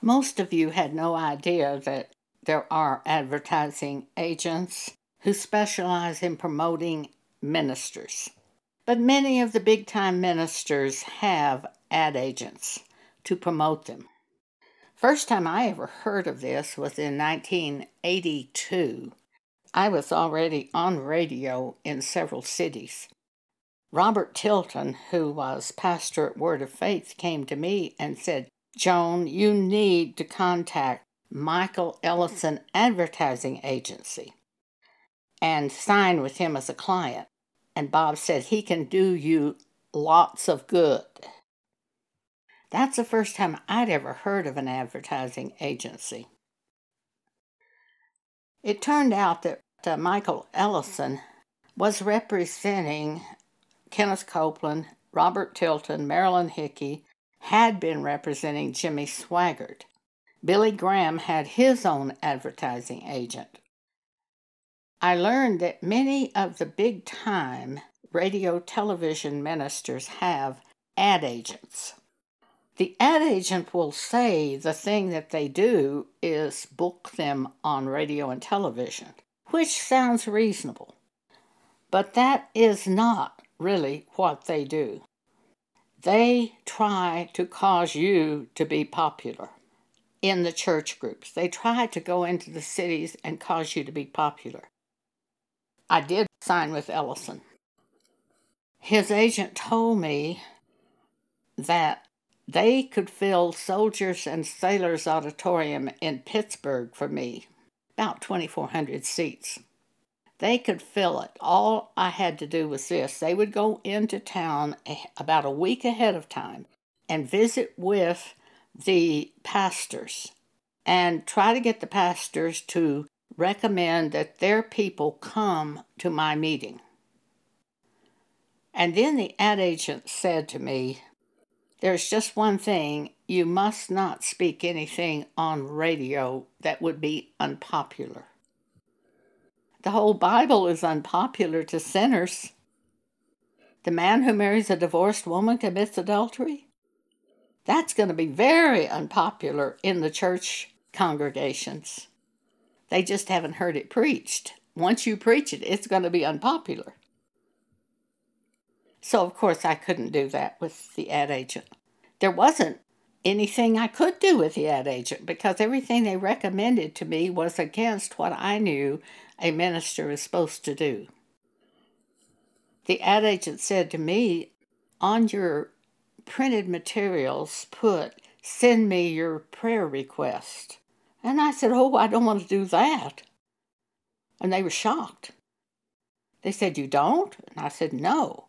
Most of you had no idea that there are advertising agents who specialize in promoting ministers. But many of the big time ministers have ad agents to promote them. First time I ever heard of this was in 1982. I was already on radio in several cities. Robert Tilton, who was pastor at Word of Faith, came to me and said, Joan, you need to contact Michael Ellison Advertising Agency and sign with him as a client. And Bob said he can do you lots of good. That's the first time I'd ever heard of an advertising agency. It turned out that uh, Michael Ellison was representing Kenneth Copeland, Robert Tilton, Marilyn Hickey, had been representing Jimmy Swaggart. Billy Graham had his own advertising agent. I learned that many of the big time radio television ministers have ad agents. The ad agent will say the thing that they do is book them on radio and television, which sounds reasonable. But that is not really what they do. They try to cause you to be popular in the church groups. They try to go into the cities and cause you to be popular. I did sign with Ellison. His agent told me that they could fill Soldiers and Sailors Auditorium in Pittsburgh for me, about 2,400 seats. They could fill it. All I had to do was this they would go into town about a week ahead of time and visit with the pastors and try to get the pastors to recommend that their people come to my meeting. And then the ad agent said to me, There's just one thing you must not speak anything on radio that would be unpopular. The whole Bible is unpopular to sinners. The man who marries a divorced woman commits adultery. That's going to be very unpopular in the church congregations. They just haven't heard it preached. Once you preach it, it's going to be unpopular. So, of course, I couldn't do that with the ad agent. There wasn't anything I could do with the ad agent because everything they recommended to me was against what I knew a minister is supposed to do. The ad agent said to me, On your printed materials, put, Send me your prayer request. And I said, Oh, I don't want to do that. And they were shocked. They said, You don't? And I said, No.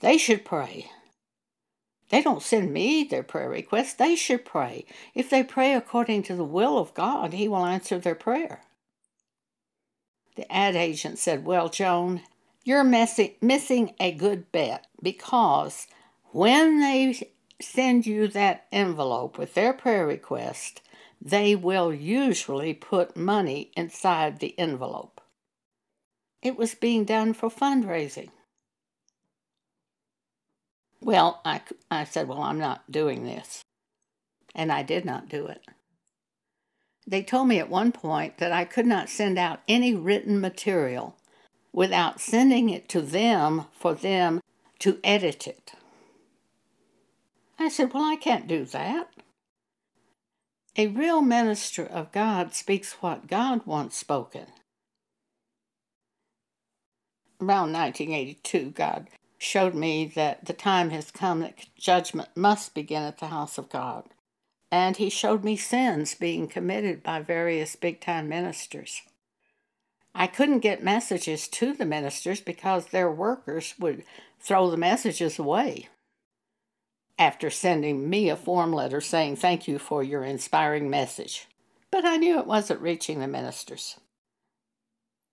They should pray. They don't send me their prayer requests. They should pray. If they pray according to the will of God, He will answer their prayer. The ad agent said, Well, Joan, you're missing, missing a good bet because when they send you that envelope with their prayer request, they will usually put money inside the envelope. It was being done for fundraising. Well, I, I said, Well, I'm not doing this. And I did not do it. They told me at one point that I could not send out any written material without sending it to them for them to edit it. I said, Well, I can't do that. A real minister of God speaks what God wants spoken. Around 1982, God showed me that the time has come that judgment must begin at the house of God. And He showed me sins being committed by various big time ministers. I couldn't get messages to the ministers because their workers would throw the messages away after sending me a form letter saying thank you for your inspiring message. But I knew it wasn't reaching the ministers.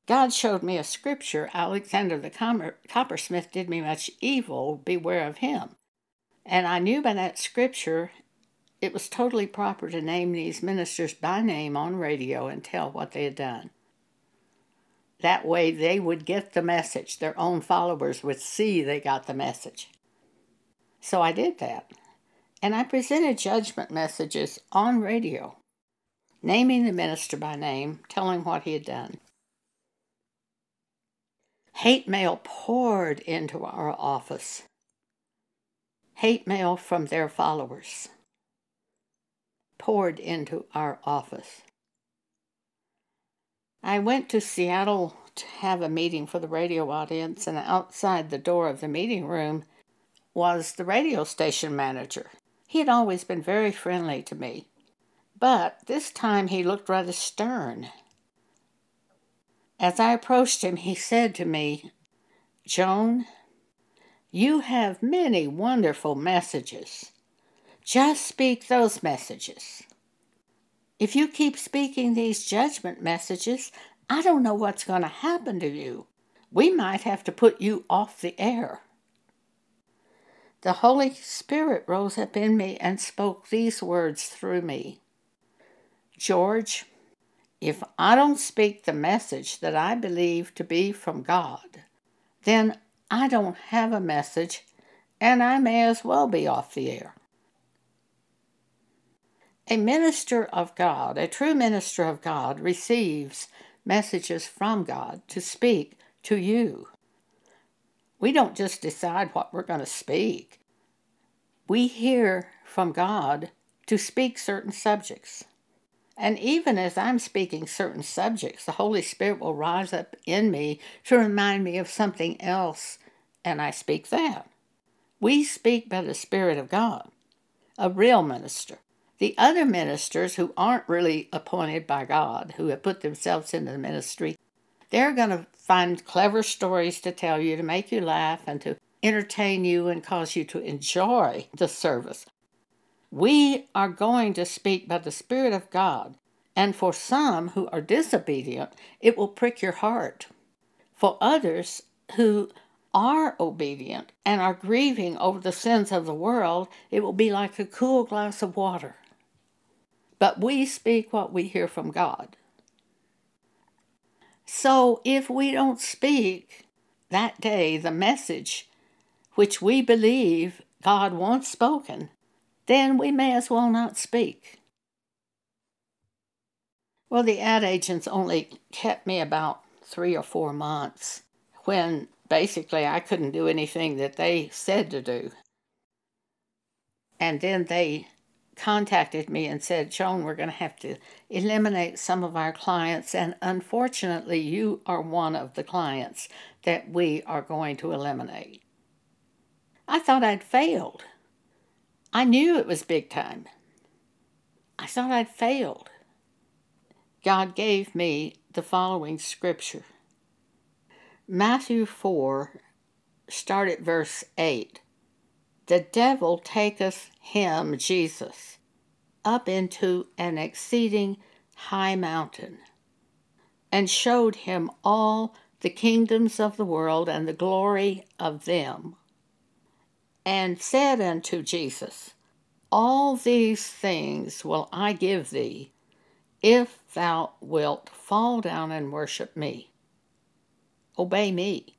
God showed me a scripture Alexander the coppersmith did me much evil, beware of him. And I knew by that scripture it was totally proper to name these ministers by name on radio and tell what they had done. That way they would get the message. Their own followers would see they got the message. So I did that. and I presented judgment messages on radio, naming the minister by name, telling what he had done. Hate mail poured into our office. Hate mail from their followers poured into our office. I went to Seattle to have a meeting for the radio audience, and outside the door of the meeting room was the radio station manager. He had always been very friendly to me, but this time he looked rather stern. As I approached him, he said to me, Joan, you have many wonderful messages. Just speak those messages. If you keep speaking these judgment messages, I don't know what's going to happen to you. We might have to put you off the air. The Holy Spirit rose up in me and spoke these words through me George, if I don't speak the message that I believe to be from God, then I don't have a message and I may as well be off the air. A minister of God, a true minister of God, receives messages from God to speak to you. We don't just decide what we're going to speak. We hear from God to speak certain subjects. And even as I'm speaking certain subjects, the Holy Spirit will rise up in me to remind me of something else, and I speak that. We speak by the Spirit of God, a real minister. The other ministers who aren't really appointed by God, who have put themselves into the ministry, they're going to find clever stories to tell you to make you laugh and to entertain you and cause you to enjoy the service. We are going to speak by the Spirit of God, and for some who are disobedient, it will prick your heart. For others who are obedient and are grieving over the sins of the world, it will be like a cool glass of water. But we speak what we hear from God. So if we don't speak that day the message which we believe God wants spoken, then we may as well not speak. Well, the ad agents only kept me about three or four months when basically I couldn't do anything that they said to do. And then they contacted me and said, Joan, we're going to have to eliminate some of our clients. And unfortunately, you are one of the clients that we are going to eliminate. I thought I'd failed. I knew it was big time. I thought I'd failed. God gave me the following scripture Matthew 4, start at verse 8. The devil taketh him, Jesus, up into an exceeding high mountain, and showed him all the kingdoms of the world and the glory of them and said unto Jesus, All these things will I give thee, if thou wilt fall down and worship me. Obey me.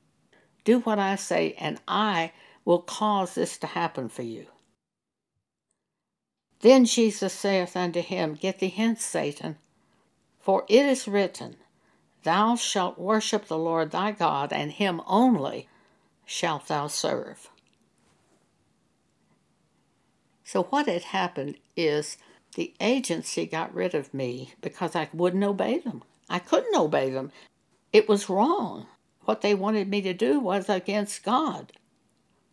Do what I say, and I will cause this to happen for you. Then Jesus saith unto him, Get thee hence, Satan, for it is written, Thou shalt worship the Lord thy God, and him only shalt thou serve. So, what had happened is the agency got rid of me because I wouldn't obey them. I couldn't obey them. It was wrong. What they wanted me to do was against God.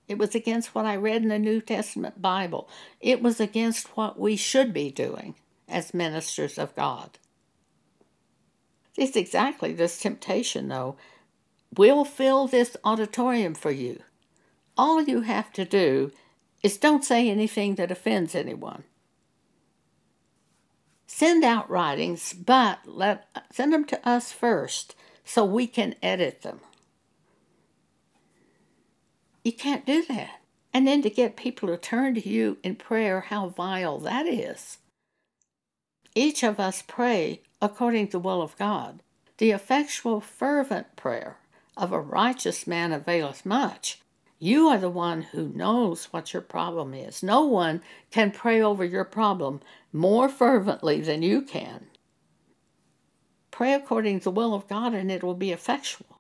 It was against what I read in the New Testament Bible. It was against what we should be doing as ministers of God. It's exactly this temptation, though. We'll fill this auditorium for you. All you have to do is don't say anything that offends anyone. Send out writings, but let send them to us first so we can edit them. You can't do that. And then to get people to turn to you in prayer, how vile that is. Each of us pray according to the will of God. The effectual, fervent prayer of a righteous man availeth much. You are the one who knows what your problem is. No one can pray over your problem more fervently than you can. Pray according to the will of God and it will be effectual.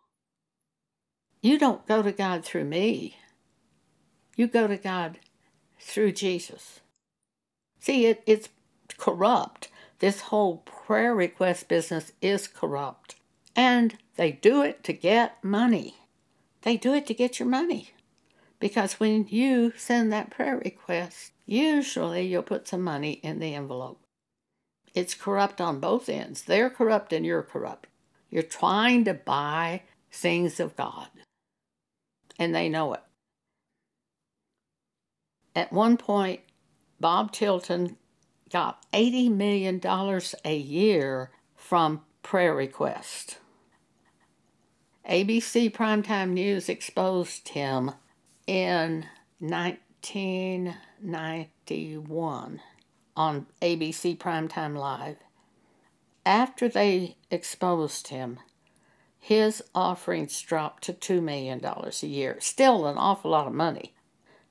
You don't go to God through me, you go to God through Jesus. See, it, it's corrupt. This whole prayer request business is corrupt. And they do it to get money. They do it to get your money. Because when you send that prayer request, usually you'll put some money in the envelope. It's corrupt on both ends. They're corrupt and you're corrupt. You're trying to buy things of God, and they know it. At one point, Bob Tilton got $80 million a year from prayer requests. ABC Primetime News exposed him in 1991 on ABC Primetime Live. After they exposed him, his offerings dropped to $2 million a year. Still an awful lot of money.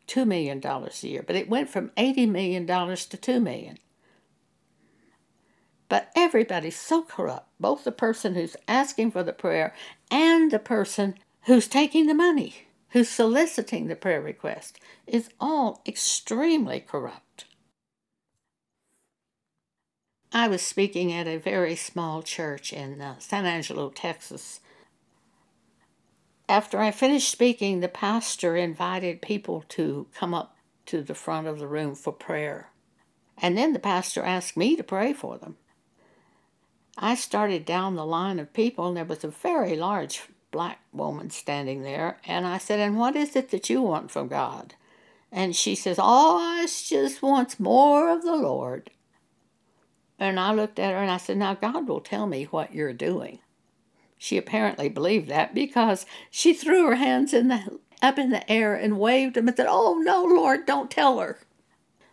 $2 million a year. But it went from $80 million to 2 million. But everybody's so corrupt, both the person who's asking for the prayer and the person who's taking the money who's soliciting the prayer request is all extremely corrupt. I was speaking at a very small church in uh, San Angelo, Texas. After I finished speaking, the pastor invited people to come up to the front of the room for prayer. And then the pastor asked me to pray for them. I started down the line of people, and there was a very large black woman standing there, and I said, And what is it that you want from God? And she says, Oh, I just wants more of the Lord. And I looked at her and I said, Now God will tell me what you're doing. She apparently believed that because she threw her hands in the, up in the air and waved them and said, Oh, no, Lord, don't tell her.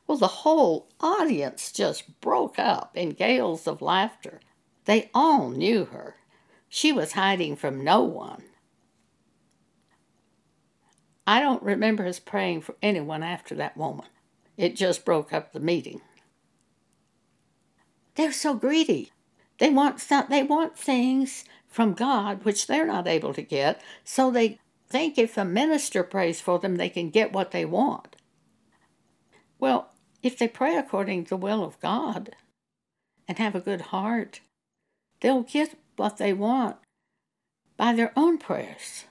Well, the whole audience just broke up in gales of laughter. They all knew her. She was hiding from no one. I don't remember us praying for anyone after that moment. It just broke up the meeting. They're so greedy. They want some, they want things from God which they're not able to get, so they think if a minister prays for them, they can get what they want. Well, if they pray according to the will of God and have a good heart, they'll get what they want by their own prayers.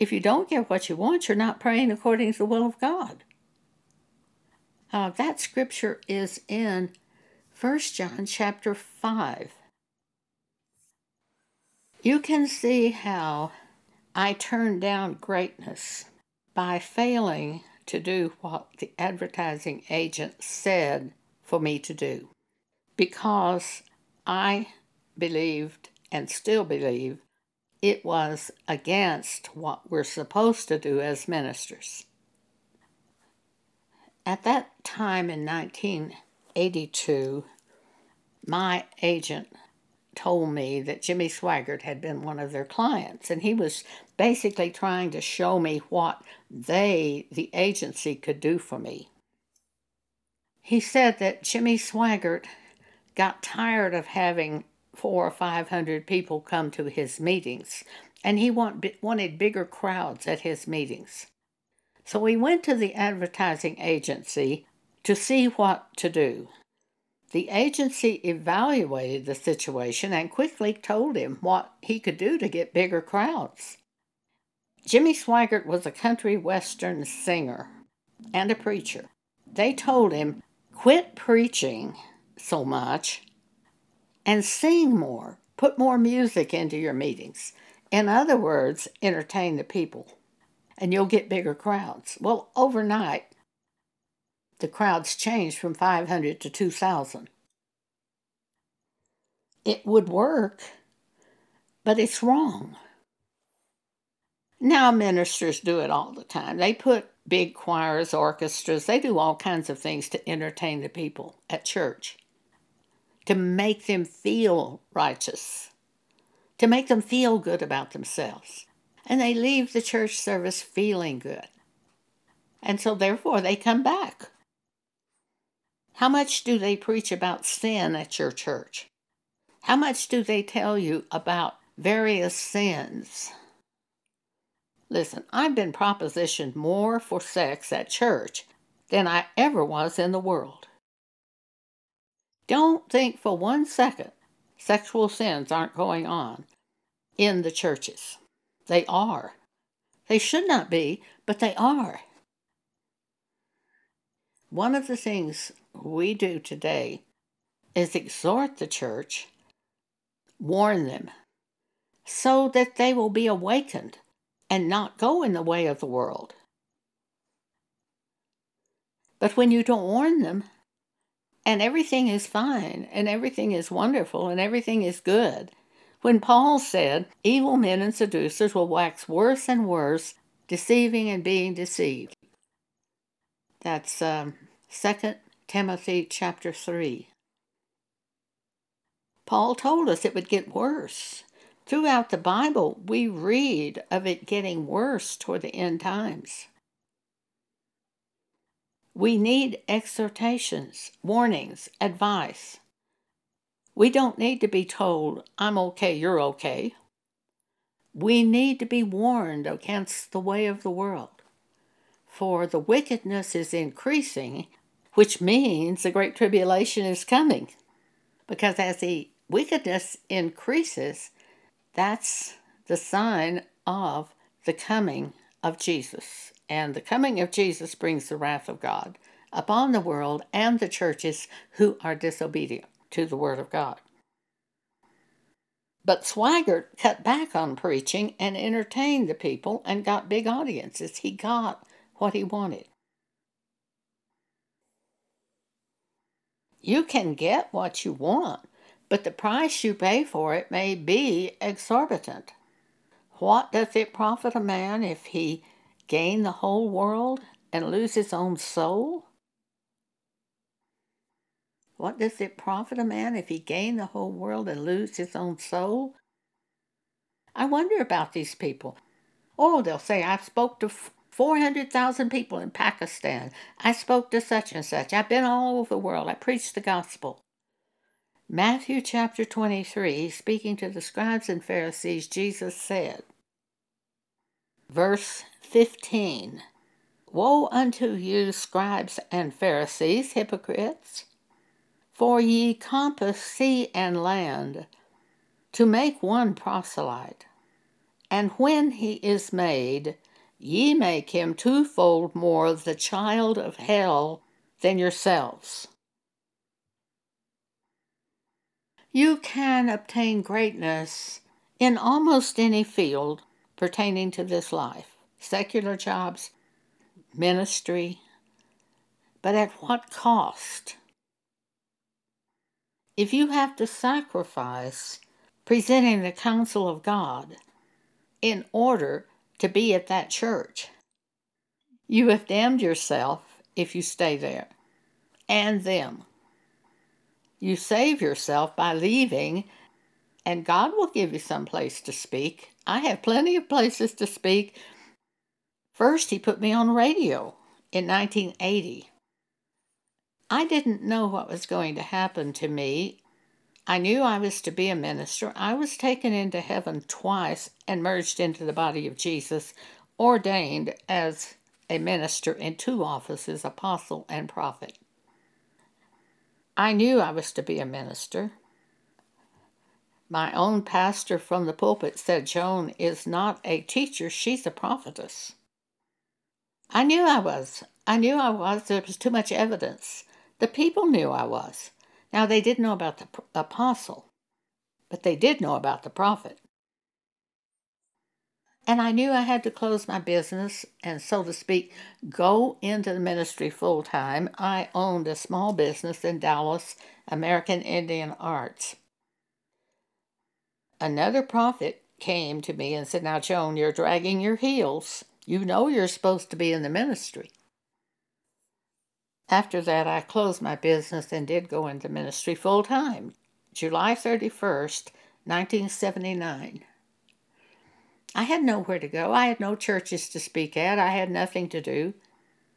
If you don't get what you want, you're not praying according to the will of God. Uh, that scripture is in 1 John chapter 5. You can see how I turned down greatness by failing to do what the advertising agent said for me to do because I believed and still believe it was against what we're supposed to do as ministers. At that time in 1982, my agent told me that Jimmy Swaggart had been one of their clients, and he was basically trying to show me what they, the agency, could do for me. He said that Jimmy Swaggart got tired of having four or five hundred people come to his meetings, and he want, wanted bigger crowds at his meetings. So we went to the advertising agency to see what to do. The agency evaluated the situation and quickly told him what he could do to get bigger crowds. Jimmy Swaggart was a country western singer and a preacher. They told him, quit preaching so much and sing more. Put more music into your meetings. In other words, entertain the people, and you'll get bigger crowds. Well, overnight, the crowds changed from 500 to 2,000. It would work, but it's wrong. Now, ministers do it all the time. They put big choirs, orchestras, they do all kinds of things to entertain the people at church to make them feel righteous, to make them feel good about themselves. and they leave the church service feeling good. And so, therefore, they come back. How much do they preach about sin at your church? How much do they tell you about various sins? Listen, I've been propositioned more for sex at church than I ever was in the world. Don't think for one second sexual sins aren't going on in the churches. They are. They should not be, but they are. One of the things we do today is exhort the church, warn them, so that they will be awakened and not go in the way of the world. But when you don't warn them, and everything is fine, and everything is wonderful, and everything is good, when Paul said, Evil men and seducers will wax worse and worse, deceiving and being deceived. That's um, 2 Timothy chapter 3. Paul told us it would get worse. Throughout the Bible, we read of it getting worse toward the end times. We need exhortations, warnings, advice. We don't need to be told, I'm okay, you're okay. We need to be warned against the way of the world. For the wickedness is increasing, which means the great tribulation is coming. Because as the wickedness increases, that's the sign of the coming of Jesus. And the coming of Jesus brings the wrath of God upon the world and the churches who are disobedient to the Word of God. But Swaggart cut back on preaching and entertained the people and got big audiences. He got what he wanted. You can get what you want, but the price you pay for it may be exorbitant. What doth it profit a man if he gain the whole world and lose his own soul? What does it profit a man if he gain the whole world and lose his own soul? I wonder about these people. Oh, they'll say, I've spoke to 400,000 people in Pakistan. I spoke to such and such. I've been all over the world. I preached the gospel. Matthew chapter 23, speaking to the scribes and Pharisees, Jesus said, verse 15 Woe unto you, scribes and Pharisees, hypocrites! For ye compass sea and land to make one proselyte. And when he is made, ye make him twofold more the child of hell than yourselves. You can obtain greatness in almost any field pertaining to this life secular jobs, ministry, but at what cost? If you have to sacrifice presenting the counsel of God in order to be at that church. You have damned yourself if you stay there and them. You save yourself by leaving, and God will give you some place to speak. I have plenty of places to speak. First, He put me on radio in 1980. I didn't know what was going to happen to me I knew I was to be a minister. I was taken into heaven twice and merged into the body of Jesus, ordained as a minister in two offices, apostle and prophet. I knew I was to be a minister. My own pastor from the pulpit said Joan is not a teacher, she's a prophetess. I knew I was. I knew I was. There was too much evidence. The people knew I was. Now, they didn't know about the apostle, but they did know about the prophet. And I knew I had to close my business and, so to speak, go into the ministry full time. I owned a small business in Dallas, American Indian Arts. Another prophet came to me and said, Now, Joan, you're dragging your heels. You know you're supposed to be in the ministry. After that, I closed my business and did go into ministry full time, July 31st, 1979. I had nowhere to go. I had no churches to speak at. I had nothing to do.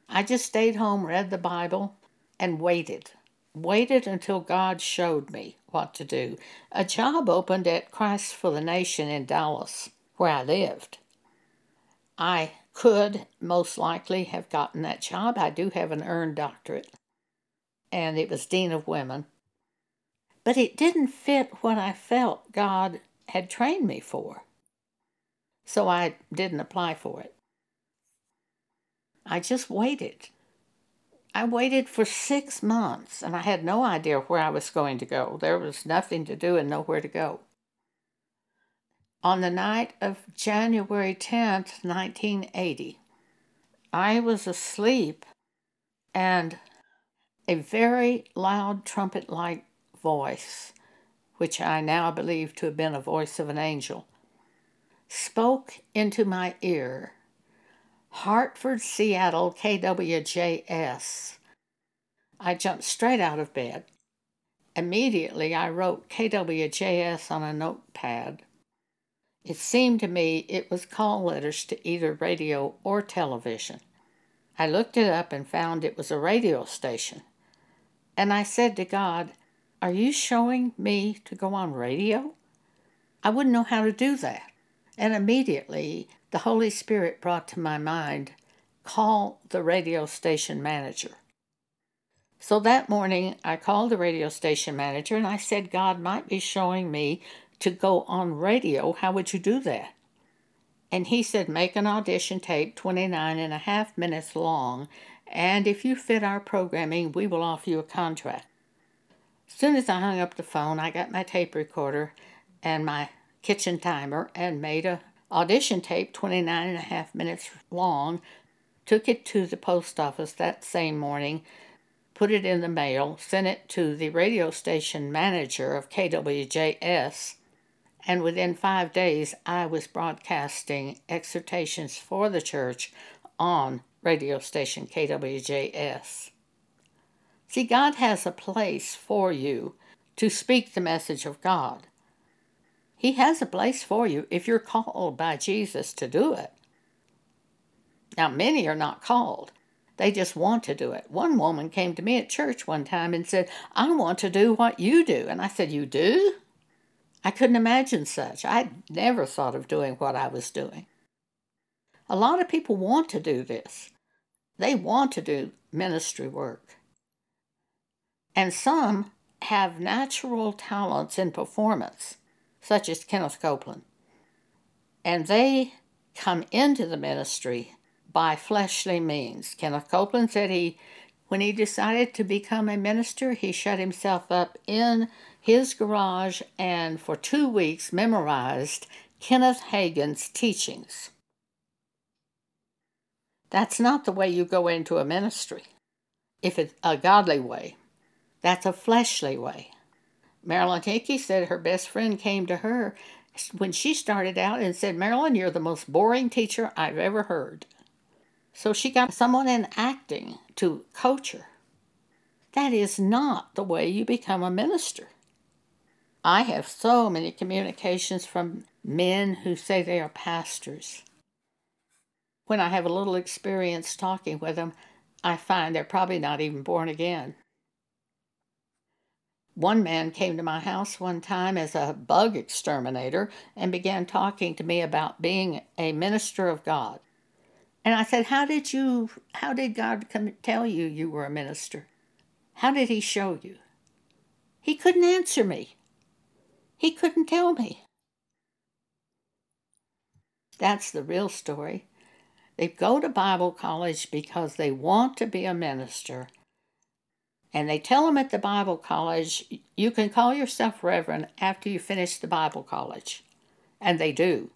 I just stayed home, read the Bible, and waited. Waited until God showed me what to do. A job opened at Christ for the Nation in Dallas, where I lived. I could most likely have gotten that job. I do have an earned doctorate, and it was Dean of Women. But it didn't fit what I felt God had trained me for. So I didn't apply for it. I just waited. I waited for six months and I had no idea where I was going to go. There was nothing to do and nowhere to go. On the night of January 10th, 1980, I was asleep and a very loud trumpet like voice, which I now believe to have been a voice of an angel, spoke into my ear Hartford, Seattle, KWJS. I jumped straight out of bed. Immediately, I wrote KWJS on a notepad. It seemed to me it was call letters to either radio or television. I looked it up and found it was a radio station. And I said to God, Are you showing me to go on radio? I wouldn't know how to do that. And immediately the Holy Spirit brought to my mind call the radio station manager. So that morning, I called the radio station manager and I said, God might be showing me to go on radio. How would you do that? And he said, Make an audition tape 29 and a half minutes long, and if you fit our programming, we will offer you a contract. As soon as I hung up the phone, I got my tape recorder and my kitchen timer and made a audition tape 29 and a half minutes long, took it to the post office that same morning, put it in the mail, sent it to the radio station manager of KWJS, and within five days I was broadcasting exhortations for the church on radio station KWJS. See, God has a place for you to speak the message of God. He has a place for you if you're called by Jesus to do it. Now, many are not called. They just want to do it. One woman came to me at church one time and said, I want to do what you do. And I said, You do? I couldn't imagine such. I'd never thought of doing what I was doing. A lot of people want to do this, they want to do ministry work. And some have natural talents in performance such as Kenneth Copeland. And they come into the ministry by fleshly means. Kenneth Copeland said he, when he decided to become a minister, he shut himself up in his garage and for two weeks memorized Kenneth Hagin's teachings. That's not the way you go into a ministry, if it's a godly way. That's a fleshly way. Marilyn Hickey said her best friend came to her when she started out and said, Marilyn, you're the most boring teacher I've ever heard. So she got someone in acting to her. That is not the way you become a minister. I have so many communications from men who say they are pastors. When I have a little experience talking with them, I find they're probably not even born again. One man came to my house one time as a bug exterminator and began talking to me about being a minister of God. And I said, "How did you how did God come tell you you were a minister? How did he show you?" He couldn't answer me. He couldn't tell me. That's the real story. They go to Bible college because they want to be a minister and they tell them at the Bible college, you can call yourself Reverend after you finish the Bible college. And they do.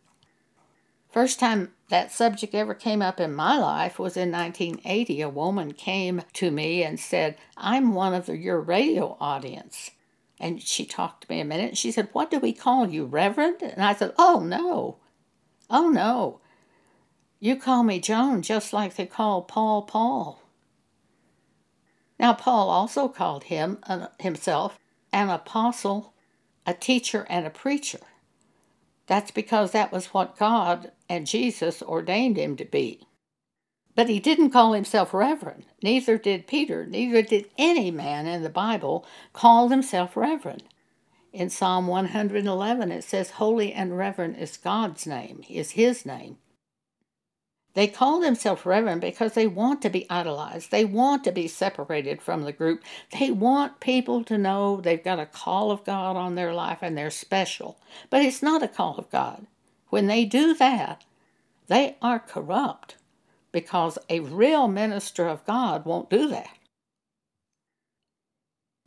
First time that subject ever came up in my life was in 1980. A woman came to me and said, I'm one of your radio audience. And she talked to me a minute and she said, What do we call you, Reverend? And I said, Oh, no. Oh, no. You call me Joan just like they call Paul Paul. Now, Paul also called him, uh, himself an apostle, a teacher, and a preacher. That's because that was what God and Jesus ordained him to be. But he didn't call himself reverend. Neither did Peter. Neither did any man in the Bible call himself reverend. In Psalm 111, it says, Holy and reverend is God's name, is his name. They call themselves reverend because they want to be idolized. They want to be separated from the group. They want people to know they've got a call of God on their life and they're special. But it's not a call of God. When they do that, they are corrupt because a real minister of God won't do that.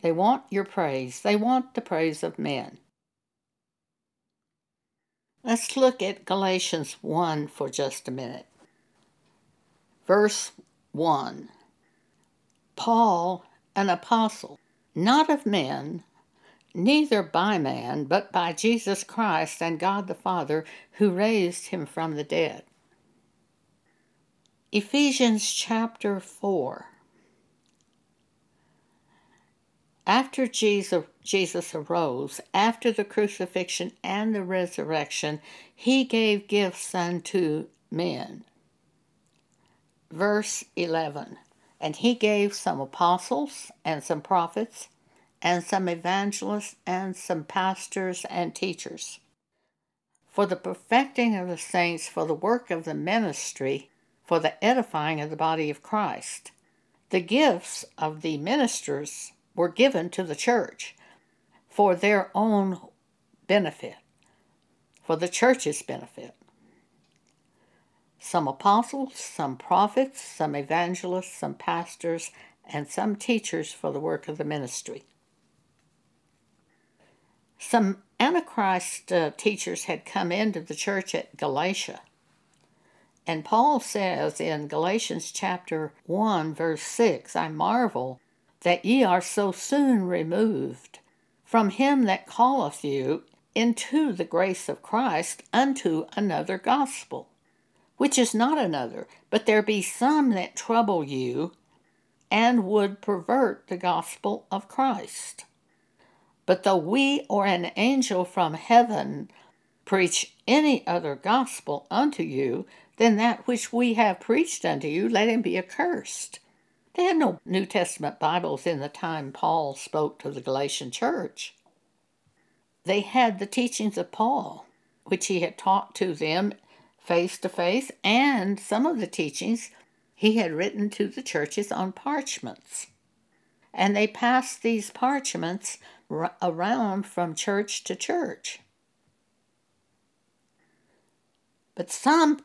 They want your praise, they want the praise of men. Let's look at Galatians 1 for just a minute. Verse 1 Paul, an apostle, not of men, neither by man, but by Jesus Christ and God the Father, who raised him from the dead. Ephesians chapter 4. After Jesus, Jesus arose, after the crucifixion and the resurrection, he gave gifts unto men verse 11 And he gave some apostles, and some prophets, and some evangelists, and some pastors and teachers, for the perfecting of the saints, for the work of the ministry, for the edifying of the body of Christ. The gifts of the ministers were given to the church for their own benefit, for the church's benefit some apostles, some prophets, some evangelists, some pastors, and some teachers for the work of the ministry. Some Antichrist uh, teachers had come into the church at Galatia. And Paul says in Galatians chapter 1, verse 6 I marvel that ye are so soon removed from him that calleth you into the grace of Christ unto another gospel which is not another, but there be some that trouble you and would pervert the gospel of Christ. But though we or an angel from heaven preach any other gospel unto you than that which we have preached unto you, let him be accursed. They had no New Testament Bibles in the time Paul spoke to the Galatian church. They had the teachings of Paul, which he had taught to them face to face, and some of the teachings he had written to the churches on parchments. And they passed these parchments r- around from church to church. But some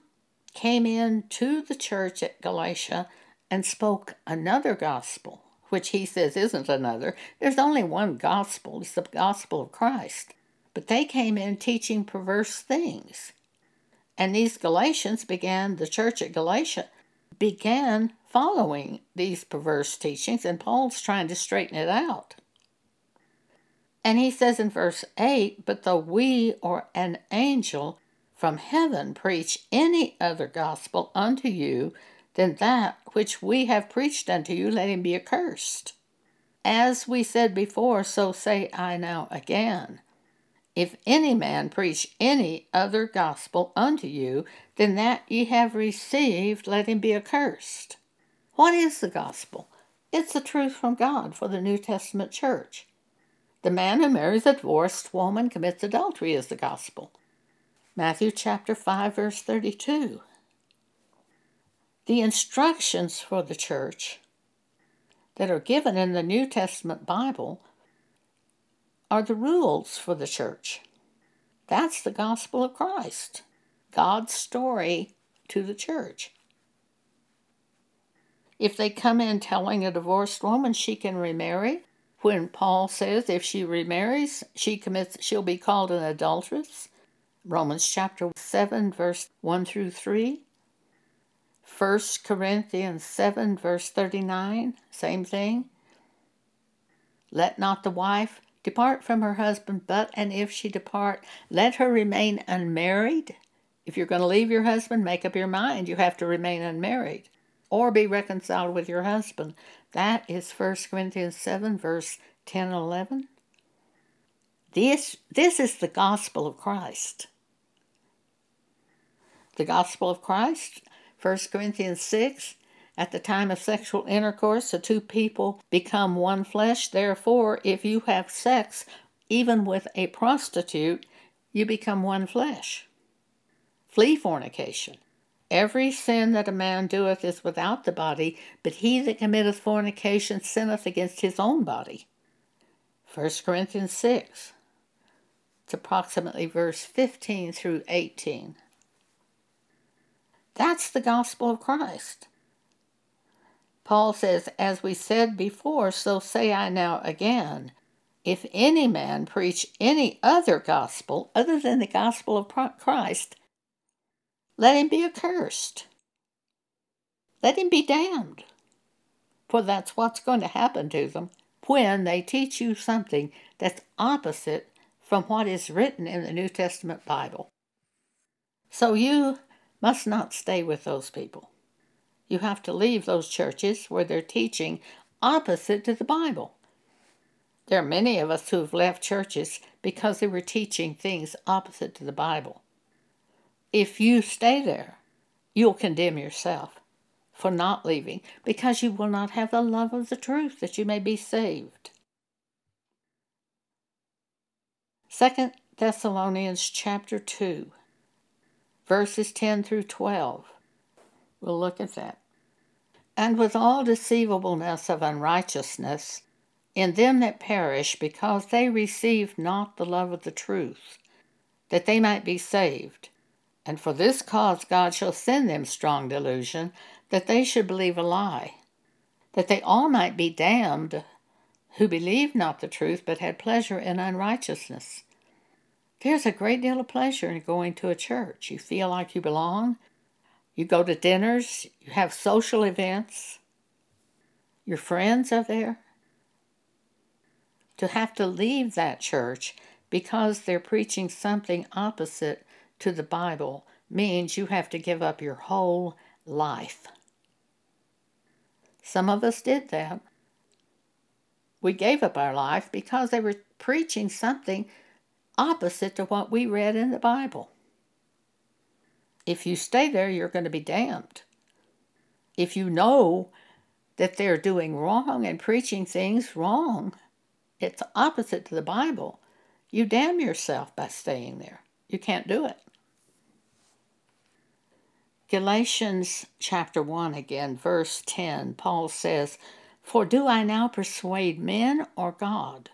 came in to the church at Galatia and spoke another gospel, which he says isn't another. There's only one gospel, it's the gospel of Christ. But they came in teaching perverse things. And these Galatians began, the church at Galatia began following these perverse teachings, and Paul's trying to straighten it out. And he says in verse 8, But though we or an angel from heaven preach any other gospel unto you than that which we have preached unto you, let him be accursed. As we said before, so say I now again. If any man preach any other gospel unto you than that ye have received, let him be accursed. What is the gospel? It's the truth from God for the New Testament church. The man who marries a divorced woman commits adultery is the gospel. Matthew chapter 5 verse 32. The instructions for the church that are given in the New Testament Bible are the rules for the church. That's the gospel of Christ, God's story to the church. If they come in telling a divorced woman she can remarry, when Paul says if she remarries, she commits she'll be called an adulteress. Romans chapter 7 verse 1 through 3. 1 Corinthians 7 verse 39, same thing. Let not the wife Depart from her husband, but and if she depart, let her remain unmarried. If you're going to leave your husband, make up your mind. You have to remain unmarried or be reconciled with your husband. That is 1 Corinthians 7, verse 10 and 11. This, this is the gospel of Christ. The gospel of Christ, 1 Corinthians 6, at the time of sexual intercourse, the two people become one flesh. Therefore, if you have sex, even with a prostitute, you become one flesh. Flee fornication. Every sin that a man doeth is without the body, but he that committeth fornication sinneth against his own body. 1 Corinthians 6. It's approximately verse 15 through 18. That's the gospel of Christ. Paul says, As we said before, so say I now again. If any man preach any other gospel other than the gospel of Christ, let him be accursed. Let him be damned. For that's what's going to happen to them when they teach you something that's opposite from what is written in the New Testament Bible. So you must not stay with those people. You have to leave those churches where they're teaching opposite to the Bible. There are many of us who have left churches because they were teaching things opposite to the Bible. If you stay there, you'll condemn yourself for not leaving because you will not have the love of the truth that you may be saved. 2 Thessalonians chapter 2 verses 10 through 12. We'll look at that. And with all deceivableness of unrighteousness in them that perish, because they received not the love of the truth, that they might be saved. And for this cause God shall send them strong delusion, that they should believe a lie, that they all might be damned who believed not the truth, but had pleasure in unrighteousness. There's a great deal of pleasure in going to a church. You feel like you belong. You go to dinners, you have social events. Your friends are there. To have to leave that church because they're preaching something opposite to the Bible means you have to give up your whole life. Some of us did that. We gave up our life because they were preaching something opposite to what we read in the Bible. If you stay there, you're going to be damned. If you know that they're doing wrong and preaching things wrong, it's opposite to the Bible, you damn yourself by staying there. You can't do it. Galatians chapter 1 again, verse 10, Paul says, For do I now persuade men or God?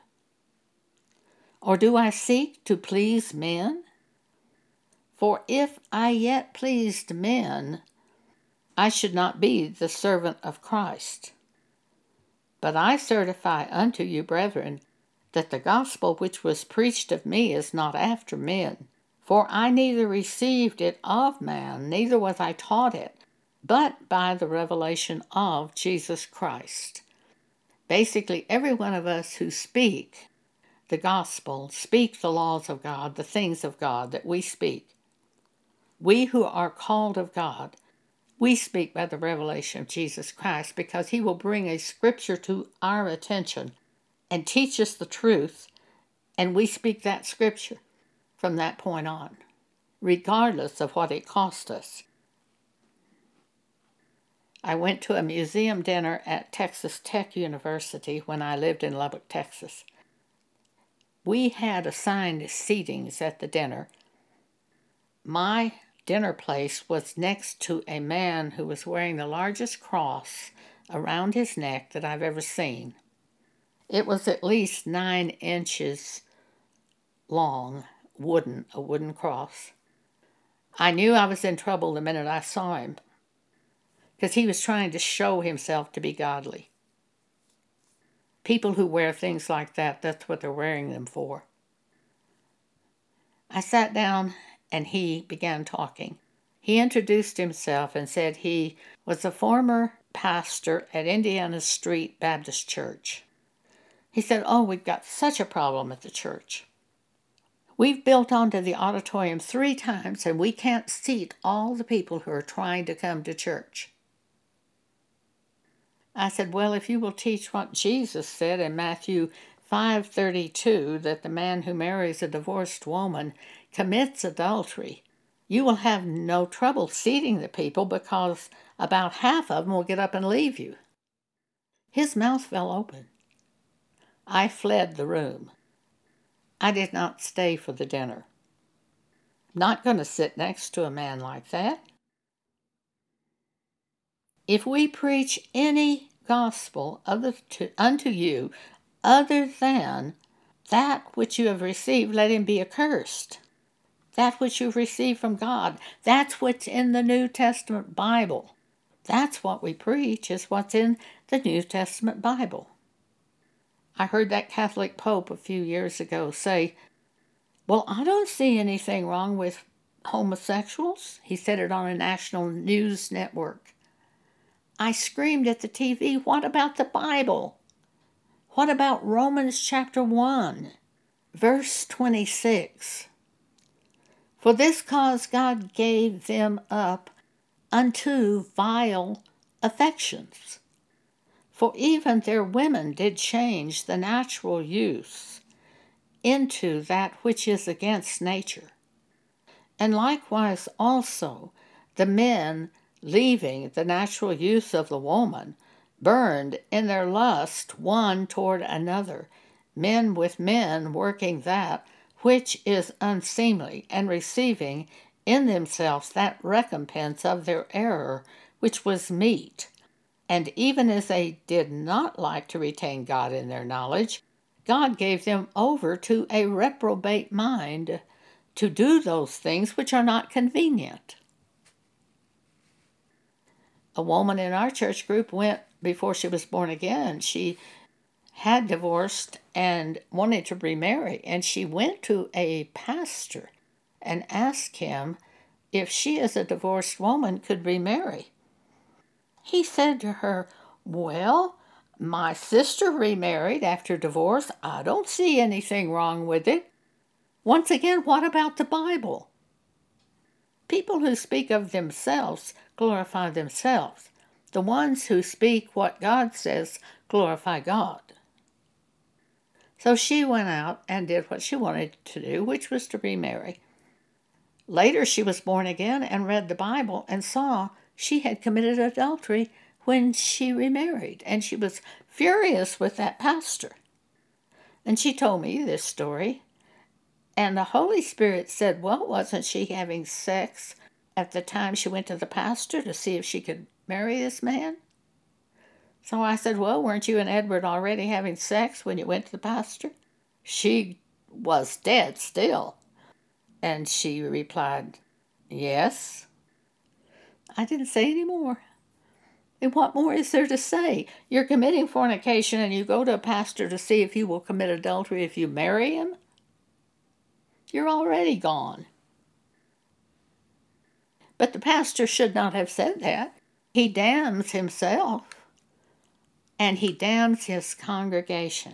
Or do I seek to please men? For if I yet pleased men, I should not be the servant of Christ. But I certify unto you, brethren, that the gospel which was preached of me is not after men. For I neither received it of man, neither was I taught it, but by the revelation of Jesus Christ. Basically, every one of us who speak the gospel, speak the laws of God, the things of God that we speak, we who are called of God, we speak by the revelation of Jesus Christ because he will bring a scripture to our attention and teach us the truth, and we speak that scripture from that point on, regardless of what it cost us. I went to a museum dinner at Texas Tech University when I lived in Lubbock, Texas. We had assigned seatings at the dinner. My dinner place was next to a man who was wearing the largest cross around his neck that I've ever seen. It was at least nine inches long wooden, a wooden cross. I knew I was in trouble the minute I saw him because he was trying to show himself to be godly. People who wear things like that, that's what they're wearing them for. I sat down and he began talking. He introduced himself and said he was a former pastor at Indiana Street Baptist Church. He said, Oh, we've got such a problem at the church. We've built onto the auditorium three times and we can't seat all the people who are trying to come to church. I said, Well, if you will teach what Jesus said in Matthew 5:32 that the man who marries a divorced woman commits adultery, you will have no trouble seating the people because about half of them will get up and leave you. His mouth fell open. I fled the room. I did not stay for the dinner. Not going to sit next to a man like that. If we preach any gospel other to, unto you other than that which you have received, let him be accursed. That which you've received from God. That's what's in the New Testament Bible. That's what we preach, is what's in the New Testament Bible. I heard that Catholic Pope a few years ago say, Well, I don't see anything wrong with homosexuals. He said it on a national news network. I screamed at the TV, What about the Bible? What about Romans chapter 1, verse 26? For this cause God gave them up unto vile affections. For even their women did change the natural use into that which is against nature. And likewise also the men, leaving the natural use of the woman, burned in their lust one toward another, men with men working that which is unseemly, and receiving in themselves that recompense of their error which was meet and even as they did not like to retain God in their knowledge, God gave them over to a reprobate mind to do those things which are not convenient. A woman in our church group went before she was born again. She had divorced and wanted to remarry, and she went to a pastor and asked him if she, as a divorced woman, could remarry. He said to her, Well, my sister remarried after divorce. I don't see anything wrong with it. Once again, what about the Bible? People who speak of themselves glorify themselves. The ones who speak what God says glorify God. So she went out and did what she wanted to do, which was to remarry. Later, she was born again and read the Bible and saw she had committed adultery when she remarried, and she was furious with that pastor. And she told me this story. And the Holy Spirit said, Well, wasn't she having sex at the time she went to the pastor to see if she could marry this man? So I said, Well, weren't you and Edward already having sex when you went to the pastor? She was dead still. And she replied, Yes. I didn't say any more. And what more is there to say? You're committing fornication and you go to a pastor to see if he will commit adultery if you marry him? You're already gone. But the pastor should not have said that. He damns himself and he damns his congregation.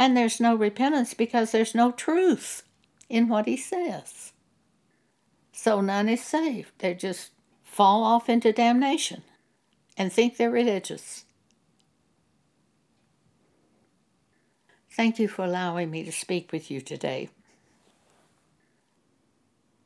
And there's no repentance because there's no truth in what he says. So none is saved. They're just fall off into damnation and think they're religious. Thank you for allowing me to speak with you today.